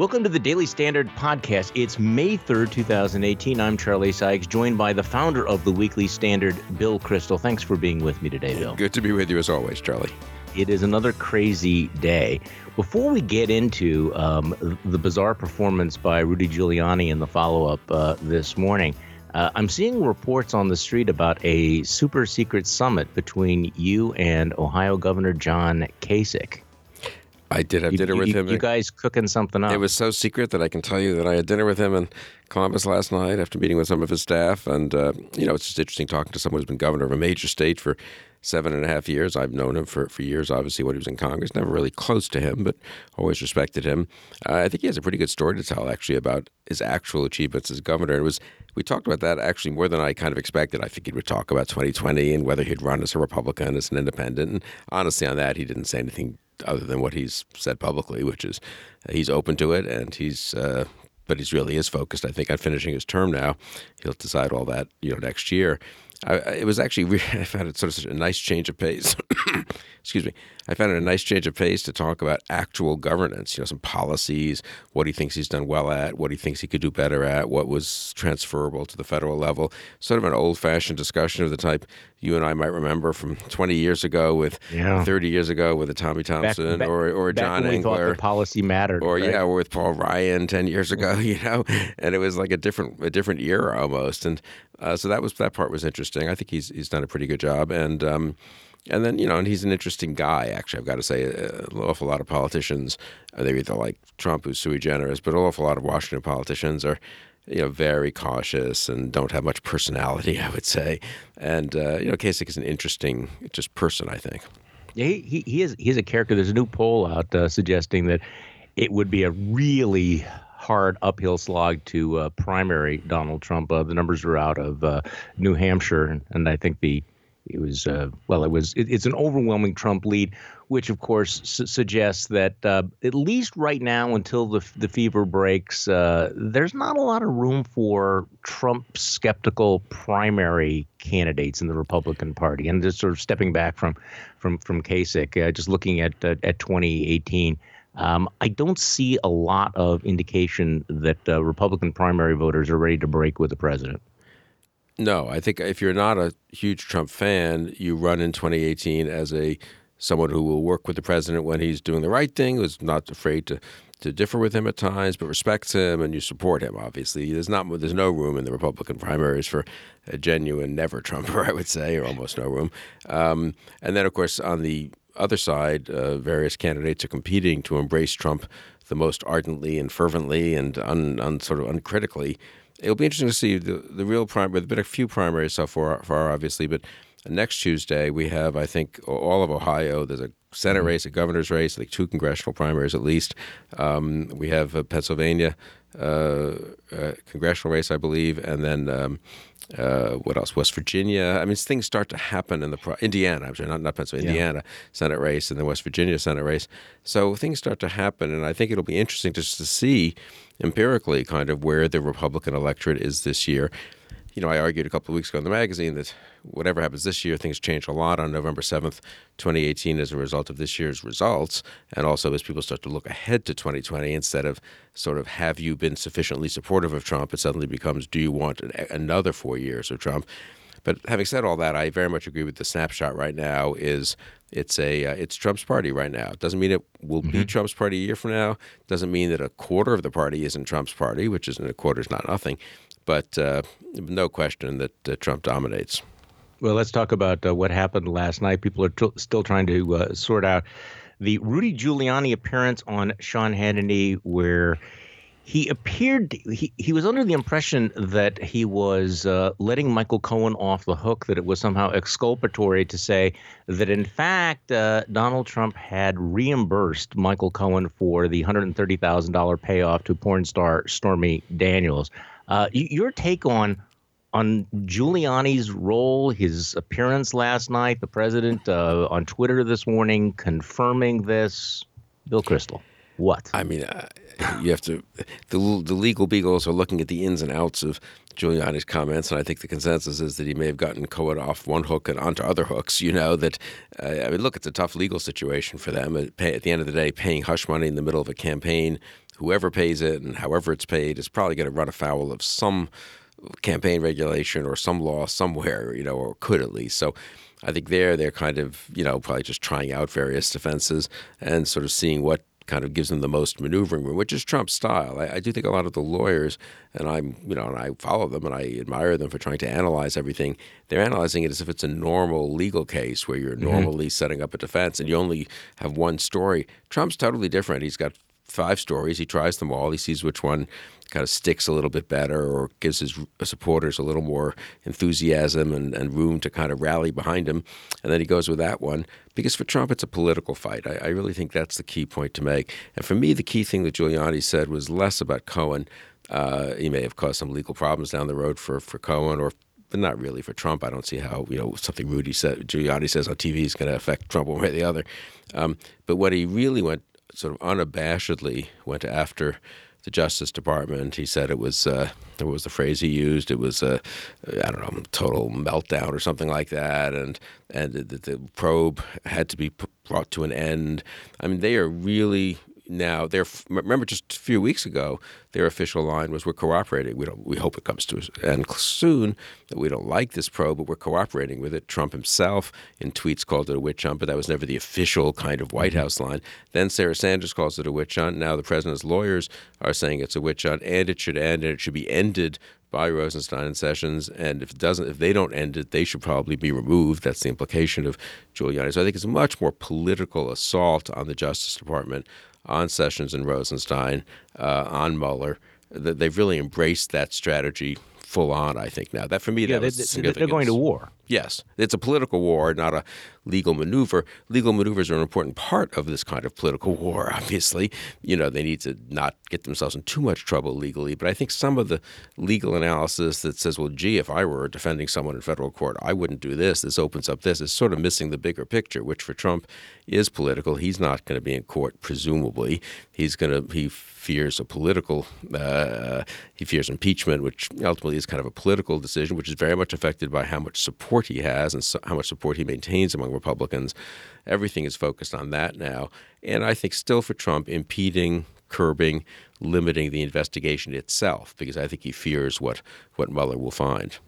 Welcome to the Daily Standard podcast. It's May 3rd, 2018. I'm Charlie Sykes, joined by the founder of the Weekly Standard, Bill Kristol. Thanks for being with me today, Bill. Good to be with you as always, Charlie. It is another crazy day. Before we get into um, the bizarre performance by Rudy Giuliani in the follow up uh, this morning, uh, I'm seeing reports on the street about a super secret summit between you and Ohio Governor John Kasich. I did have You- dinner you, with you- him. You guys cooking something up? it was so secret that I can tell you that I had dinner with him in Columbus last night after meeting with some of his staff. And, uh, you know, it's just interesting talking to someone who's been governor of a major state for seven and a half years. I've known him for, for years, obviously, when he was in Congress. Never really close to him, but always respected him. Uh, I think he has a pretty good story to tell, actually, about his actual achievements as governor. It was we talked about that actually more than I kind of expected. I figured we'd talk about 2020 and whether he'd run as a Republican, as an independent. And honestly, on that, he didn't say anything other than what he's said publicly, which is uh, he's open to it and he's. Uh, but he's really is focused, I think, on finishing his term now. He'll decide all that, you know, next year. I, it was actually I found it sort of a nice change of pace. Excuse me. I found it a nice change of pace to talk about actual governance. You know, some policies, what he thinks he's done well at, what he thinks he could do better at, what was transferable to the federal level. Sort of an old-fashioned discussion of the type you and I might remember from 20 years ago, with Yeah. 30 years ago with a Tommy Thompson back- or or John when we thought Engler policy mattered. or right? yeah, or with Paul Ryan ten years ago, you know, and it was like a different a different era almost, and uh, so that was that part was interesting. I think he's he's done a pretty good job, and um, and then you know, and he's an interesting guy. Actually, I've got to say, uh, an awful lot of politicians uh, they're either like Trump, who's sui generis, but an awful lot of Washington politicians are. You know, very cautious and don't have much personality, I would say. And uh, you know, Kasich is an interesting, just person, I think. He, he, he is he's a character. There's a new poll out uh, suggesting that it would be a really hard uphill slog to uh, primary Donald Trump. Uh, the numbers are out of New Hampshire, and I think the it was uh, well, it was it, it's an overwhelming Trump lead, which of course su- suggests that uh, at least right now, until the the fever breaks, uh, there's not a lot of room for Trump skeptical primary candidates in the Republican Party. And just sort of stepping back from from from Kasich, uh, just looking at uh, at 2018. Um, I don't see a lot of indication that uh, Republican primary voters are ready to break with the president. No, I think if you're not a huge Trump fan, you run in 2018 as a someone who will work with the president when he's doing the right thing, who's not afraid to to differ with him at times, but respects him and you support him. Obviously, there's not there's no room in the Republican primaries for a genuine never Trumper, I would say, or almost no room. Um, and then, of course, on the other side, uh, various candidates are competing to embrace Trump the most ardently and fervently and un, un, sort of uncritically. It'll be interesting to see the, the real primary. There've been a few primaries so far, far, obviously, but next Tuesday we have, I think, all of Ohio. There's a Senate race, a governor's race, like two congressional primaries at least. Um, we have uh, Pennsylvania uh, uh, congressional race, I believe, and then um, uh, what else? West Virginia. I mean, things start to happen in the pro- Indiana. I'm sorry, not not Pennsylvania, Indiana Senate race, and then West Virginia Senate race. So things start to happen, and I think it'll be interesting just to see empirically kind of where the Republican electorate is this year. You know, I argued a couple of weeks ago in the magazine that whatever happens this year, things change a lot on November 7th, 2018, as a result of this year's results. And also as people start to look ahead to 2020, instead of sort of have you been sufficiently supportive of Trump, it suddenly becomes do you want an, another four years of Trump? But having said all that, I very much agree with the snapshot right now is it's a uh, it's Trump's party right now. It doesn't mean it will be Trump's party a year from now. It Doesn't mean that a quarter of the party isn't Trump's party, which is a quarter is not nothing. But uh, no question that uh, Trump dominates. Well, let's talk about uh, what happened last night. People are t- still trying to uh, sort out the Rudy Giuliani appearance on Sean Hannity, where he appeared he, he was under the impression that he was uh, letting Michael Cohen off the hook, that it was somehow exculpatory to say that in fact uh, Donald Trump had reimbursed Michael Cohen for the $130,000 payoff to porn star Stormy Daniels. Uh, your take on on Giuliani's role, his appearance last night, the president uh, on Twitter this morning confirming this. Bill Kristol, what? I mean, uh, you have to. The, the legal beagles are looking at the ins and outs of Giuliani's comments, and I think the consensus is that he may have gotten Cohen off one hook and onto other hooks. You know that. Uh, I mean, look, it's a tough legal situation for them. At, pay, at the end of the day, paying hush money in the middle of a campaign whoever pays it and however it's paid is probably going to run afoul of some campaign regulation or some law somewhere, you know, or could at least. So I think there they're kind of, you know, probably just trying out various defenses and sort of seeing what kind of gives them the most maneuvering room, which is Trump's style. I, I, do think a lot of the lawyers, and I'm, you know, and I follow them and I admire them for trying to analyze everything. They're analyzing it as if it's a normal legal case where you're mm-hmm. normally mm-hmm. setting up a defense and you only have one story. Trump's totally different. He's got five stories. He tries them all. He sees which one kind of sticks a little bit better or gives his supporters a little more enthusiasm and, and room to kind of rally behind him. And then he goes with that one. Because for Trump, it's a political fight. I, I really think that's the key point to make. And for me, the key thing that Giuliani said was less about Cohen. Uh, he may have caused some legal problems down the road for, for Cohen or but not really for Trump. I don't see how you know something Rudy said, Giuliani says on TV is going to affect Trump one way or the other. Um, but what he really went sort of unabashedly went after the Justice Department. He said it was uh, what was the phrase he used? It was a I don't know total meltdown or something like that, and and the, the probe had to be brought to an end. I mean, they are really now they're remember just a few weeks ago their official line was we're cooperating we don't we hope it comes to an end soon that we don't like this probe but we're cooperating with it trump himself in tweets called it a witch hunt but that was never the official kind of white mm-hmm. house line then sarah sanders calls it a witch hunt now the president's lawyers are saying it's a witch hunt and it should end and it should be ended by Rosenstein and Sessions, and if it doesn't, if they don't end it, they should probably be removed. That's the implication of Giuliani. So I think it's a much more political assault on the Justice Department on Sessions and Rosenstein, uh, on Mueller. They've really embraced that strategy full on. I think now that for me, yeah, that they, they're going to war. Yes, it's a political war, not a legal maneuver. Legal maneuvers are an important part of this kind of political war. Obviously, you know they need to not get themselves in too much trouble legally. But I think some of the legal analysis that says, "Well, gee, if I were defending someone in federal court, I wouldn't do this. This opens up this," is sort of missing the bigger picture, which for Trump is political. He's not going to be in court, presumably. He's going to he fears a political uh, he fears impeachment, which ultimately is kind of a political decision, which is very much affected by how much support he has and so, how much support he maintains among Republicans. Everything is focused on that now, and I think still for Trump, impeding, curbing, limiting the investigation itself, because I think he fears what what Mueller will find.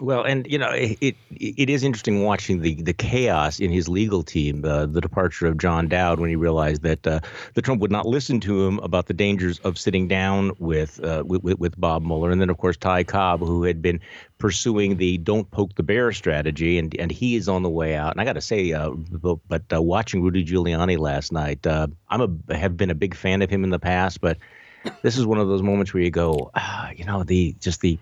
Well, and you know, it it, it is interesting watching the the chaos in his legal team. Uh, the departure of John Dowd when he realized that uh, the Trump would not listen to him about the dangers of sitting down with, uh, with with Bob Mueller, and then of course Ty Cobb, who had been pursuing the "don't poke the bear" strategy, and and he is on the way out. And I got to say, uh, but uh, watching Rudy Giuliani last night, uh, I'm a have been a big fan of him in the past, but this is one of those moments where you go, ah, you know, the just the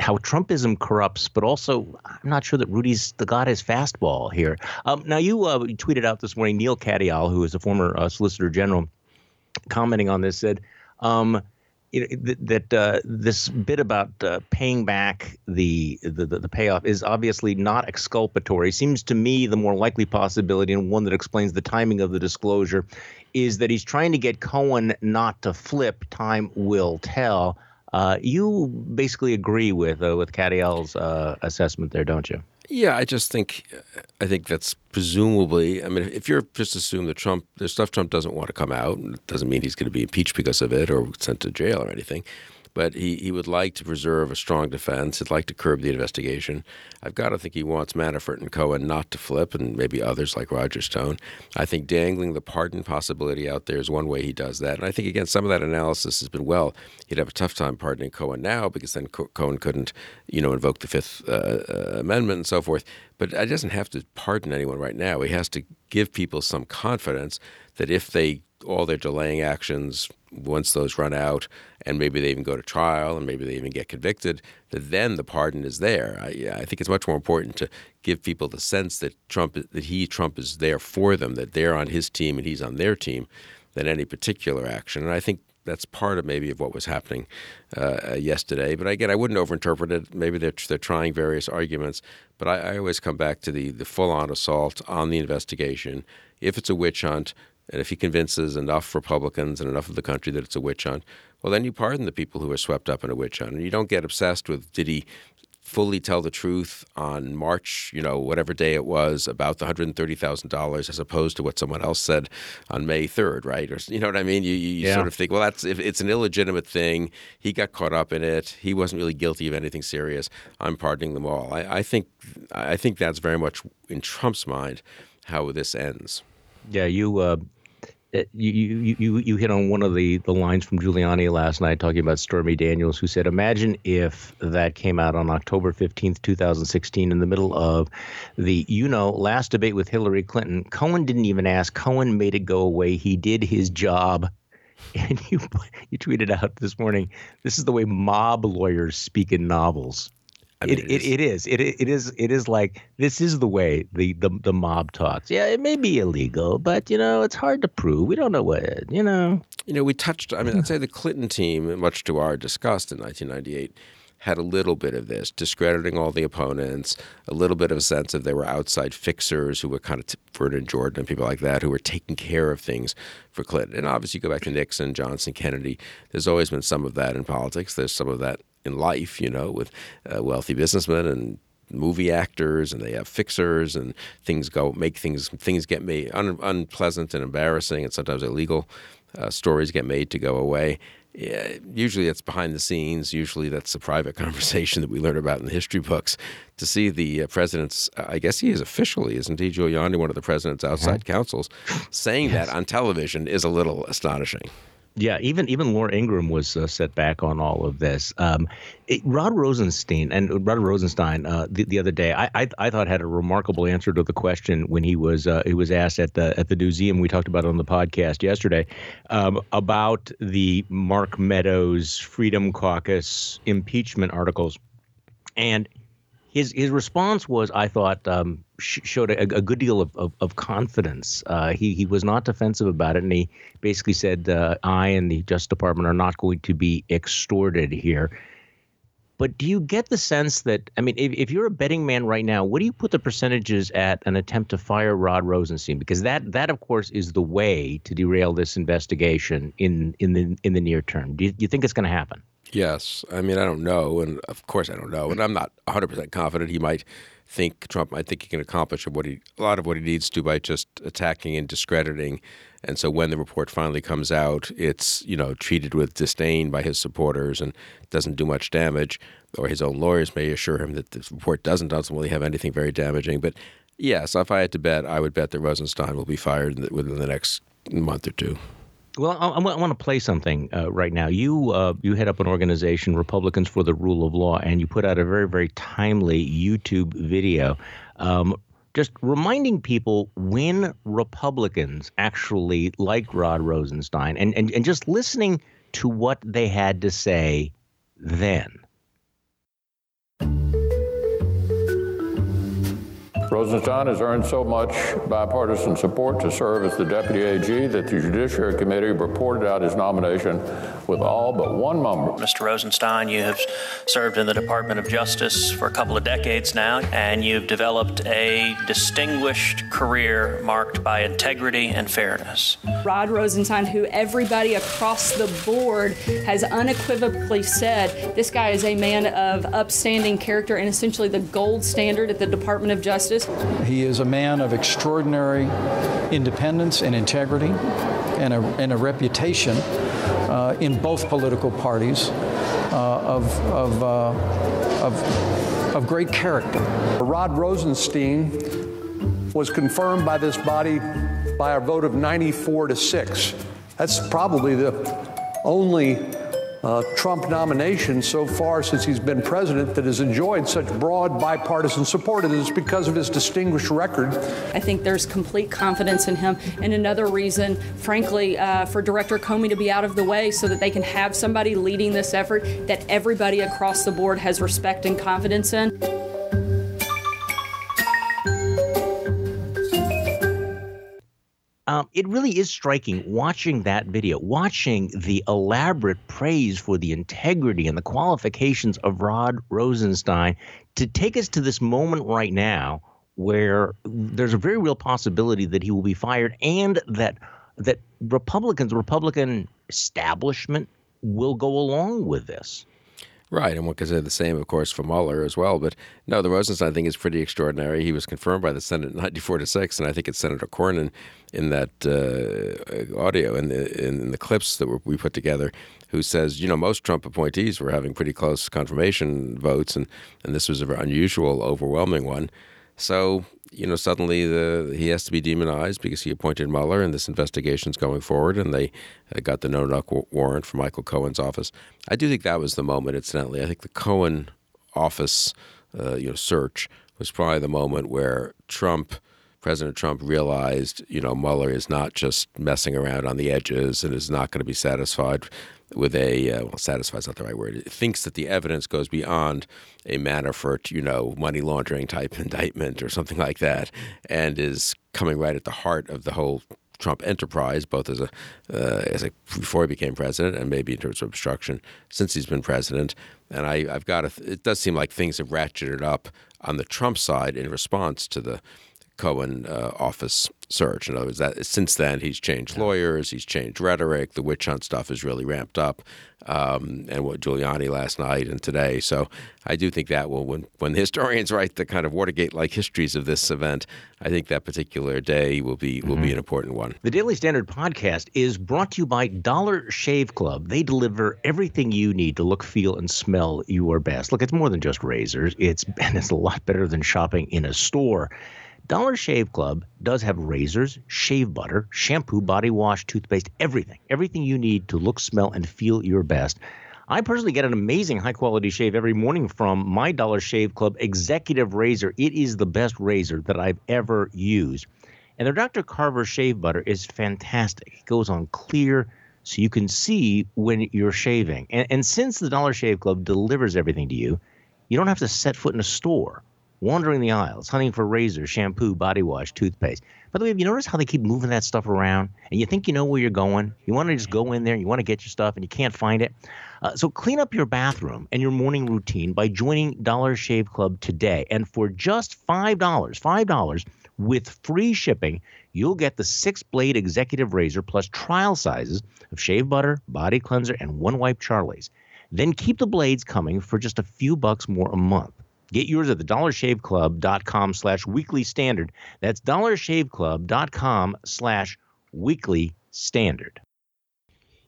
how Trumpism corrupts, but also I'm not sure that Rudy's the god is fastball here. Um, now you uh, tweeted out this morning Neil Katyal, who is a former uh, Solicitor General, commenting on this, said um, that uh, this bit about uh, paying back the, the the payoff is obviously not exculpatory. Seems to me the more likely possibility, and one that explains the timing of the disclosure, is that he's trying to get Cohen not to flip. Time will tell. Uh, you basically agree with uh, with Katyal's uh, assessment there, don't you? Yeah, I just think I think that's presumably. I mean, if you're just assume that Trump, there's stuff Trump doesn't want to come out, it doesn't mean he's going to be impeached because of it or sent to jail or anything but he, he would like to preserve a strong defense. He'd like to curb the investigation. I've got to think he wants Manafort and Cohen not to flip, and maybe others like Roger Stone. I think dangling the pardon possibility out there is one way he does that. And I think, again, some of that analysis has been well. He'd have a tough time pardoning Cohen now because then Co- Cohen couldn't, you know, invoke the Fifth uh, uh, Amendment and so forth. But he doesn't have to pardon anyone right now. He has to give people some confidence that if they all their delaying actions once those run out and maybe they even go to trial and maybe they even get convicted that then the pardon is there I, I, think it's much more important to give people the sense that Trump that he Trump is there for them that they're on his team and he's on their team than any particular action and I think that's part of maybe of what was happening uh, yesterday. But again, I wouldn't overinterpret it. Maybe they're they're trying various arguments, but I, I always come back to the the full on assault on the investigation. If it's a witch hunt, and if he convinces enough Republicans and enough of the country that it's a witch hunt, well, then you pardon the people who are swept up in a witch hunt. And you don't get obsessed with did he fully tell the truth on March, you know, whatever day it was, about the hundred and thirty thousand dollars, as opposed to what someone else said on May third, right? Or you know what I mean? You, you yeah. sort of think, well, that's if it's an illegitimate thing. He got caught up in it. He wasn't really guilty of anything serious. I'm pardoning them all. I, I think I think that's very much in Trump's mind how this ends. Yeah, you uh, Uh, you, you, you, you hit on one of the, the lines from Giuliani last night talking about Stormy Daniels, who said, Imagine if that came out on October 15th, 2016, in the middle of the, you know, last debate with Hillary Clinton. Cohen didn't even ask. Cohen made it go away. He did his job. And you, you tweeted out this morning this is the way mob lawyers speak in novels. I mean, it, it, it is. It, it is. It is like this is the way the, the the mob talks. Yeah, it may be illegal, but you know it's hard to prove. We don't know what you know. You know, we touched. I mean, I'd say the Clinton team, much to our disgust in 1998, had a little bit of this, discrediting all the opponents, a little bit of a sense of they were outside fixers who were kind of Vernon Jordan and people like that who were taking care of things for Clinton. And obviously, you go back to Nixon, Johnson, Kennedy. There's always been some of that in politics. There's some of that in life, you know, with uh, wealthy businessmen and movie actors and they have fixers and things go make things things get made un, unpleasant and embarrassing and sometimes illegal uh, stories get made to go away yeah, usually it's behind the scenes usually that's a private conversation that we learn about in the history books to see the uh, president's i guess he is officially isn't he giuliani one of the president's outside mm-hmm. counsels saying yes. that on television is a little astonishing yeah, even even Laura Ingraham was uh, set back on all of this. Um, it, Rod Rosenstein and Rod Rosenstein uh, the, the other day, I, I, I thought had a remarkable answer to the question when he was uh, he was asked at the at the museum we talked about on the podcast yesterday um, about the Mark Meadows Freedom Caucus impeachment articles, and his his response was, I thought, um, sh- showed a, a, good deal of, of, of confidence. Uh, he he was not defensive about it, and he basically said, uh, "I and the Justice Department are not going to be extorted here." But do you get the sense that I mean, if, if you're a betting man right now, what do you put the percentages at an attempt to fire Rod Rosenstein? Because that that of course is the way to derail this investigation in in the in the near term. Do you, do you think it's going to happen? Yes. I mean, I don't know. And of course, I don't know. And I'm not 100% confident he might think, Trump might think he can accomplish what he, a lot of what he needs to by just attacking and discrediting. And so when the report finally comes out, it's, you know, treated with disdain by his supporters and doesn't do much damage. Or his own lawyers may assure him that the report doesn't ultimately have anything very damaging. But yes, if I had to bet, I would bet that Rosenstein will be fired within the next month or two. Well, I, I want to play something uh, right now. You uh, you head up an organization, Republicans for the Rule of Law, and you put out a very very timely YouTube video, um, just reminding people when Republicans actually liked Rod Rosenstein, and and, and just listening to what they had to say then. Rosenstein has earned so much bipartisan support to serve as the deputy AG that the Judiciary Committee reported out his nomination with all but one member. Mr. Rosenstein, you have served in the Department of Justice for a couple of decades now, and you've developed a distinguished career marked by integrity and fairness. Rod Rosenstein, who everybody across the board has unequivocally said this guy is a man of upstanding character and essentially the gold standard at the Department of Justice. He is a man of extraordinary independence and integrity and a, and a reputation uh, in both political parties uh, of, of, uh, of, of great character. Rod Rosenstein was confirmed by this body by a vote of 94 to 6. That's probably the only uh, Trump nomination so far since he's been president that has enjoyed such broad bipartisan support. and It is because of his distinguished record. I think there's complete confidence in him. And another reason, frankly, uh, for Director Comey to be out of the way so that they can have somebody leading this effort that everybody across the board has respect and confidence in. Um, it really is striking watching that video, watching the elaborate praise for the integrity and the qualifications of Rod Rosenstein to take us to this moment right now where there's a very real possibility that he will be fired and that that Republicans, Republican establishment will go along with this. Right, and one could say the same, of course, for Mueller as well. But no, the Rosenstein thing is pretty extraordinary. He was confirmed by the Senate 94 to 6, and I think it's Senator Cornyn in that uh, audio in the, in the clips that we put together who says, you know, most Trump appointees were having pretty close confirmation votes, and, and this was an unusual, overwhelming one. So, you know, suddenly the he has to be demonized because he appointed Mueller, and this investigation's going forward, and they uh, got the no-knock warrant for Michael Cohen's office. I do think that was the moment. Incidentally, I think the Cohen office, uh, you know, search was probably the moment where Trump. President Trump realized, you know, Mueller is not just messing around on the edges and is not going to be satisfied with a uh, well, satisfied is not the right word. It thinks that the evidence goes beyond a Manafort, you know, money laundering type indictment or something like that, and is coming right at the heart of the whole Trump enterprise, both as a uh, as a before he became president and maybe in terms of obstruction since he's been president. And I, I've got to, it does seem like things have ratcheted up on the Trump side in response to the Cohen uh, office search. In other words, that since then he's changed lawyers, he's changed rhetoric. The witch hunt stuff is really ramped up, um, and what Giuliani last night and today. So I do think that will when when the historians write the kind of Watergate-like histories of this event, I think that particular day will be will mm-hmm. be an important one. The Daily Standard podcast is brought to you by Dollar Shave Club. They deliver everything you need to look, feel, and smell your best. Look, it's more than just razors. It's and it's a lot better than shopping in a store. Dollar Shave Club does have razors, shave butter, shampoo, body wash, toothpaste, everything. Everything you need to look, smell, and feel your best. I personally get an amazing high quality shave every morning from my Dollar Shave Club Executive Razor. It is the best razor that I've ever used. And their Dr. Carver shave butter is fantastic. It goes on clear so you can see when you're shaving. And, and since the Dollar Shave Club delivers everything to you, you don't have to set foot in a store wandering the aisles, hunting for razors, shampoo, body wash, toothpaste. By the way, have you noticed how they keep moving that stuff around? And you think you know where you're going. You want to just go in there, you want to get your stuff, and you can't find it. Uh, so clean up your bathroom and your morning routine by joining Dollar Shave Club today. And for just $5, $5 with free shipping, you'll get the six blade executive razor plus trial sizes of shave butter, body cleanser, and one wipe Charlie's. Then keep the blades coming for just a few bucks more a month. Get yours at the dollarshaveclub.com slash weekly standard. That's dollarshaveclub.com slash weekly standard.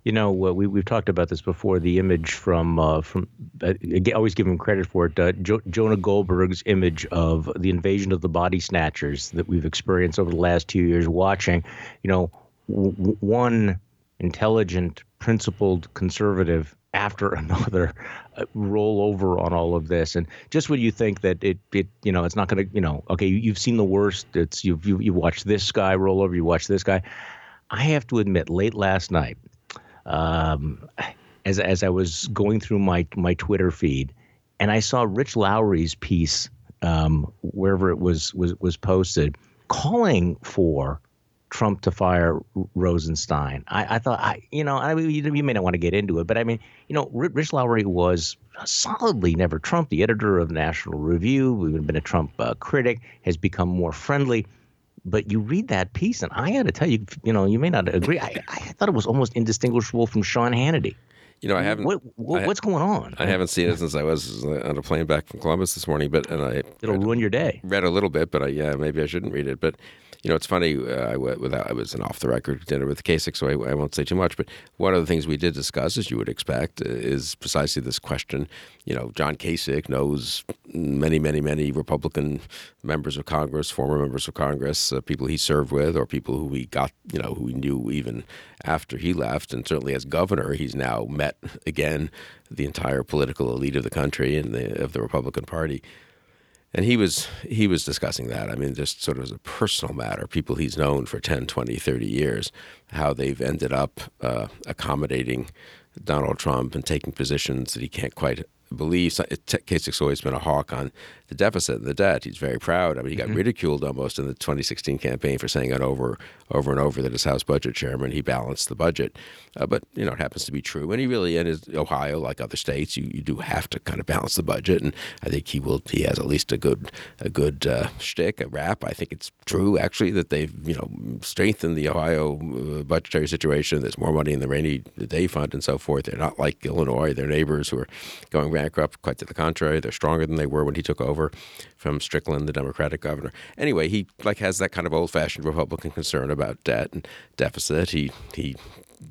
You know, uh, we, we've talked about this before. The image from, uh, from uh, always give him credit for it, uh, jo- Jonah Goldberg's image of the invasion of the body snatchers that we've experienced over the last two years, watching, you know, w- one intelligent, principled conservative after another uh, roll over on all of this. And just when you think that it it you know it's not going to you know okay you, have seen the worst it's you've you, you watched this guy roll over you watched this guy. I have to admit late last night um, as as i was going through my my twitter feed and i saw rich lowry's piece um, wherever it was was was posted calling for Trump to fire Rosenstein. I, I thought, I, you know, I you, you, may not want to get into it, but I mean, you know, Rich Lowry was solidly never Trump, the editor of National Review, we've been a Trump uh, critic, has become more friendly. But you read that piece, and I got to tell you, you know, you may not agree. I, I thought it was almost indistinguishable from Sean Hannity. You know, I haven't. What, what, what's going on? I haven't seen it since I was on a plane back from Columbus this morning. But and I it'll ruin your day. Read a little bit, but I, yeah, maybe I shouldn't read it. But you know, it's funny. Uh, I went without. I was an off the record dinner with Kasich, so I, I, won't say too much. But one of the things we did discuss, as you would expect, is precisely this question. You know, John Kasich knows many, many, many Republican members of Congress, former members of Congress, uh, people he served with, or people who he got, you know, who he knew even after he left. And certainly as governor, he's now met again the entire political elite of the country and the, of the Republican Party and he was he was discussing that. I mean just sort of as a personal matter people he's known for 10 20 30 years how they've ended up uh, accommodating donald trump and taking positions that he can't quite believe Kasich's always been a hawk on the deficit and the debt. He's very proud. I mean, he got mm-hmm. ridiculed almost in the 2016 campaign for saying it over, over and over that as House Budget Chairman he balanced the budget. Uh, but you know, it happens to be true. And he really, in his Ohio, like other states, you, you do have to kind of balance the budget. And I think he will. He has at least a good a good uh, shtick, a rap. I think it's true actually that they've you know strengthened the Ohio the budgetary situation. There's more money in the rainy day fund and so forth. They're not like Illinois, their neighbors who are going bankrupt. Quite to the contrary, they're stronger than they were when he took over from Strickland, the Democratic governor. Anyway, he like has that kind of old-fashioned Republican concern about debt and deficit. He he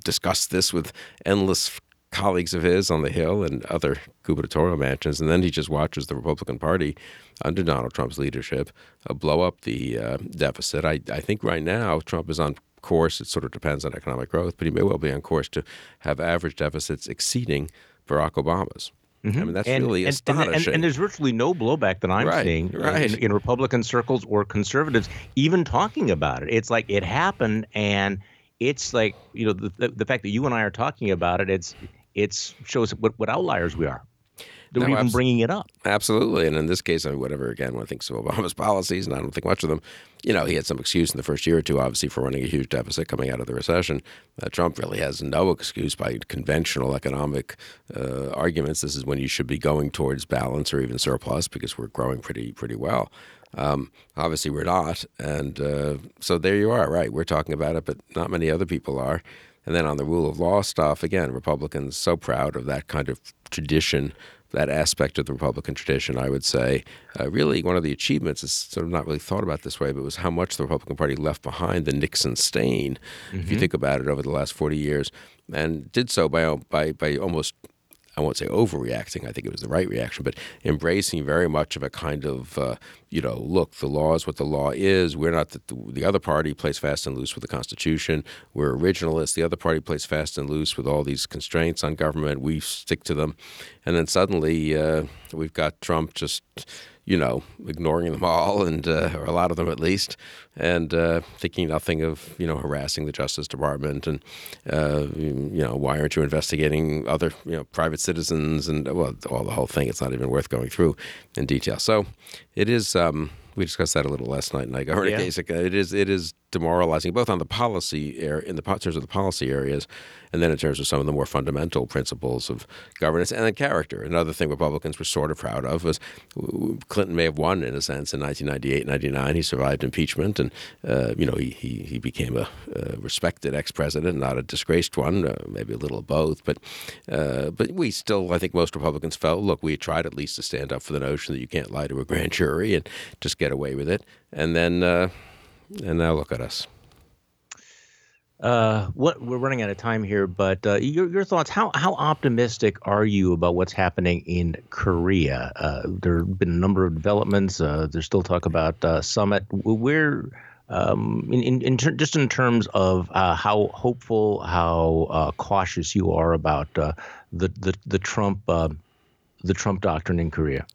discussed this with endless colleagues of his on the Hill and other gubernatorial mansions, and then he just watches the Republican Party under Donald Trump's leadership uh, blow up the uh, deficit. I, I think right now Trump is on course. It sort of depends on economic growth, but he may well be on course to have average deficits exceeding Barack Obama's. Mm-hmm. I mean, that's and, really and, astonishing. And, and, there's virtually no blowback that I'm right, seeing right. in, in Republican circles or conservatives even talking about it. It's like it happened, and it's like you know the, the, the fact that you and I are talking about it. It's it's shows what, what outliers we are. That we're even abs- bringing it up. Absolutely, and in this case, I mean, whatever. Again, one thinks of Obama's policies, and I don't think much of them. You know, he had some excuse in the first year or two, obviously, for running a huge deficit coming out of the recession. Uh, Trump really has no excuse by conventional economic uh, arguments. This is when you should be going towards balance or even surplus because we're growing pretty pretty well. Um, obviously, we're not, and uh, so there you are. Right, we're talking about it, but not many other people are. And then on the rule of law stuff, again, Republicans so proud of that kind of tradition, that aspect of the Republican tradition, I would say. Uh, really, one of the achievements is sort of not really thought about this way, but was how much the Republican Party left behind the Nixon stain, mm-hmm. if you think about it, over the last 40 years, and did so by, by, by almost I won't say overreacting. I think it was the right reaction, but embracing very much of a kind of, uh, you know, look, the law is what the law is. We're not the, the other party plays fast and loose with the Constitution. We're originalists. The other party plays fast and loose with all these constraints on government. We stick to them, and then suddenly uh, we've got Trump just you know, ignoring them all, and uh, or a lot of them at least, and uh, thinking nothing of you know harassing the Justice Department and uh, you know why aren't you investigating other you know private citizens and well all the whole thing. It's not even worth going through in detail. So it is. Um, we discussed that a little last night, and I got yeah. It is it is demoralizing, both on the policy in the terms of the policy areas, and then in terms of some of the more fundamental principles of governance and then character. Another thing Republicans were sort of proud of was Clinton may have won in a sense in 1998, 99. He survived impeachment, and uh, you know he, he he became a, a respected ex-president, not a disgraced one, uh, maybe a little of both. But uh, but we still, I think, most Republicans felt, look, we tried at least to stand up for the notion that you can't lie to a grand jury and just get away with it, and then uh, and now look at us. Uh, what we're running out of time here, but uh, your your thoughts? How how optimistic are you about what's happening in Korea? Uh, there have been a number of developments. Uh, there's still talk about uh, summit. Where um, in in, in ter- just in terms of uh, how hopeful, how uh, cautious you are about uh, the the the Trump uh, the Trump doctrine in Korea.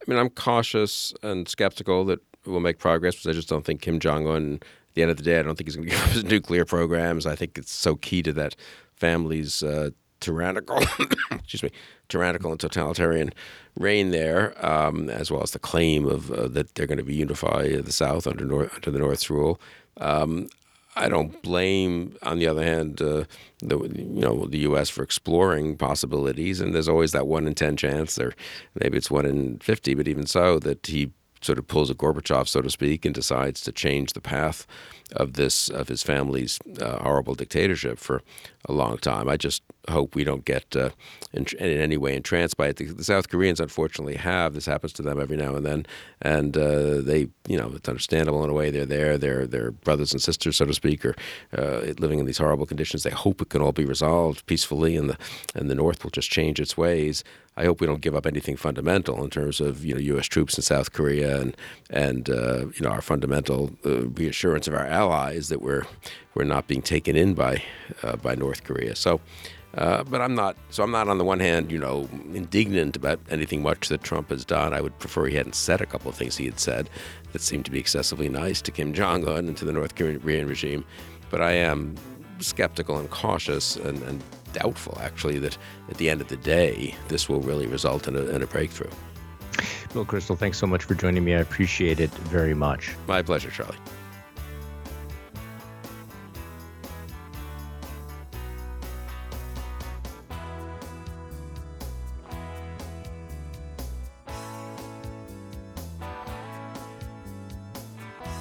I mean, I'm cautious and skeptical that we'll make progress because I just don't think Kim Jong Un. At the end of the day, I don't think he's going to give up his nuclear programs. I think it's so key to that family's uh, tyrannical, excuse me, tyrannical and totalitarian reign there, um, as well as the claim of uh, that they're going to be unify the South under North, under the North's rule. Um, I don't blame, on the other hand, uh, the you know the U.S. for exploring possibilities, and there's always that one in ten chance, or maybe it's one in fifty, but even so, that he sort of pulls a Gorbachev, so to speak, and decides to change the path of this of his family's uh, horrible dictatorship for a long time. I just hope we don't get uh, in, in, any way entranced by it. The, the, South Koreans, unfortunately, have this happens to them every now and then, and uh, they, you know, it's understandable in a way. They're there, they're they're brothers and sisters, so to speak, are uh, living in these horrible conditions. They hope it can all be resolved peacefully, and the and the North will just change its ways. I hope we don't give up anything fundamental in terms of you know U.S. troops in South Korea and and uh, you know our fundamental uh, reassurance of our allies that we're we're not being taken in by uh, by North Korea. So. Uh, but I'm not. So I'm not on the one hand, you know, indignant about anything much that Trump has done. I would prefer he hadn't said a couple of things he had said that seemed to be excessively nice to Kim Jong Un and to the North Korean regime. But I am skeptical and cautious and, and doubtful, actually, that at the end of the day, this will really result in a, in a breakthrough. Bill Kristol, thanks so much for joining me. I appreciate it very much. My pleasure, Charlie.